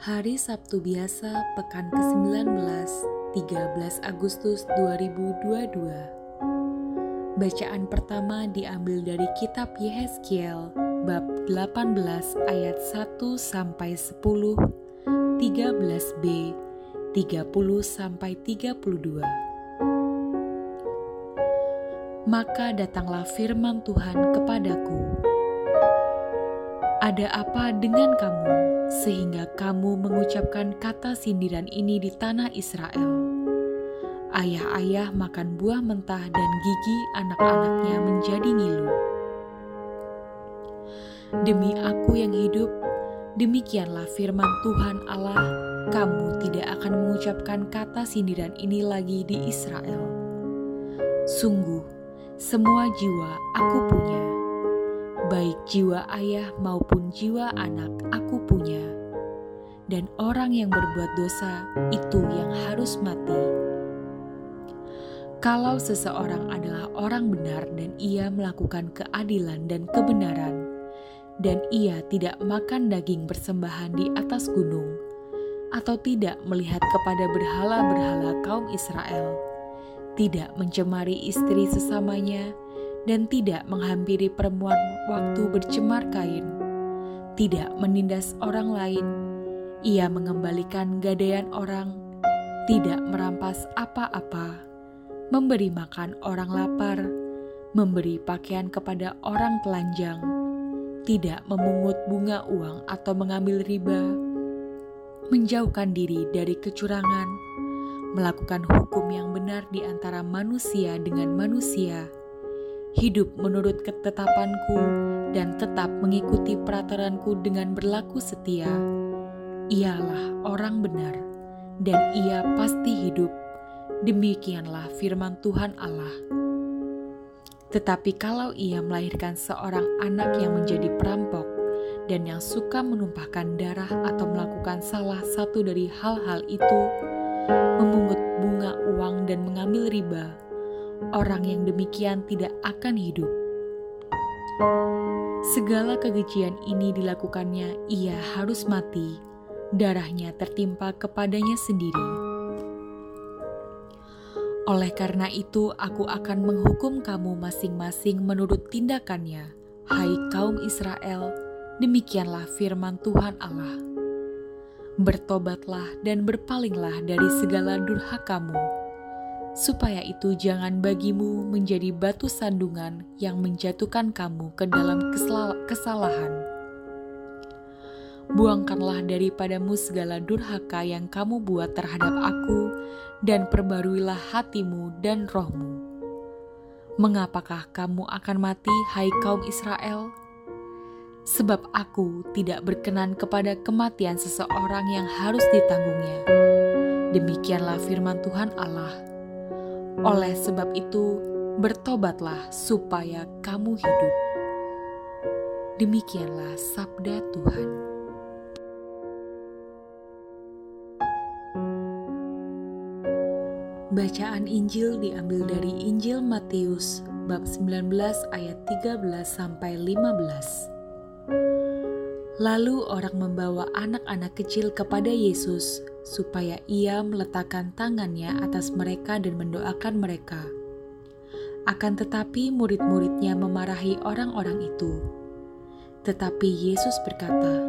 Hari Sabtu biasa pekan ke-19 13 Agustus 2022 Bacaan pertama diambil dari kitab Yehezkiel bab 18 ayat 1 sampai 10 13b 30 sampai 32 Maka datanglah firman Tuhan kepadaku. Ada apa dengan kamu sehingga kamu mengucapkan kata sindiran ini di tanah Israel? Ayah-ayah makan buah mentah dan gigi anak-anaknya menjadi ngilu. Demi aku yang hidup, demikianlah firman Tuhan Allah, kamu tidak akan mengucapkan kata sindiran ini lagi di Israel. Sungguh, semua jiwa aku punya jiwa ayah maupun jiwa anak aku punya, dan orang yang berbuat dosa itu yang harus mati. Kalau seseorang adalah orang benar dan ia melakukan keadilan dan kebenaran, dan ia tidak makan daging persembahan di atas gunung, atau tidak melihat kepada berhala-berhala kaum Israel, tidak mencemari istri sesamanya, dan tidak menghampiri perempuan waktu bercemar kain, tidak menindas orang lain, ia mengembalikan gadaian orang, tidak merampas apa-apa, memberi makan orang lapar, memberi pakaian kepada orang telanjang, tidak memungut bunga uang atau mengambil riba, menjauhkan diri dari kecurangan, melakukan hukum yang benar di antara manusia dengan manusia hidup menurut ketetapanku, dan tetap mengikuti peraturanku dengan berlaku setia, ialah orang benar, dan ia pasti hidup. Demikianlah firman Tuhan Allah. Tetapi kalau ia melahirkan seorang anak yang menjadi perampok dan yang suka menumpahkan darah atau melakukan salah satu dari hal-hal itu, memungut bunga uang dan mengambil riba, orang yang demikian tidak akan hidup. Segala kekejian ini dilakukannya, ia harus mati, darahnya tertimpa kepadanya sendiri. Oleh karena itu, aku akan menghukum kamu masing-masing menurut tindakannya, hai kaum Israel. Demikianlah firman Tuhan Allah. Bertobatlah dan berpalinglah dari segala durhakamu supaya itu jangan bagimu menjadi batu sandungan yang menjatuhkan kamu ke dalam kesalahan. Buangkanlah daripadamu segala durhaka yang kamu buat terhadap aku, dan perbaruilah hatimu dan rohmu. Mengapakah kamu akan mati, hai kaum Israel? Sebab aku tidak berkenan kepada kematian seseorang yang harus ditanggungnya. Demikianlah firman Tuhan Allah oleh sebab itu, bertobatlah supaya kamu hidup. Demikianlah sabda Tuhan. Bacaan Injil diambil dari Injil Matius bab 19 ayat 13 sampai 15. Lalu orang membawa anak-anak kecil kepada Yesus supaya ia meletakkan tangannya atas mereka dan mendoakan mereka. Akan tetapi murid-muridnya memarahi orang-orang itu. Tetapi Yesus berkata,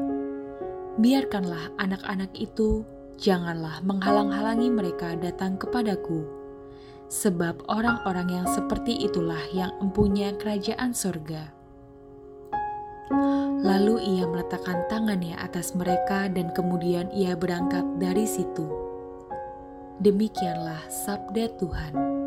Biarkanlah anak-anak itu, janganlah menghalang-halangi mereka datang kepadaku. Sebab orang-orang yang seperti itulah yang empunya kerajaan sorga. Lalu ia meletakkan tangannya atas mereka dan kemudian ia berangkat dari situ. Demikianlah sabda Tuhan.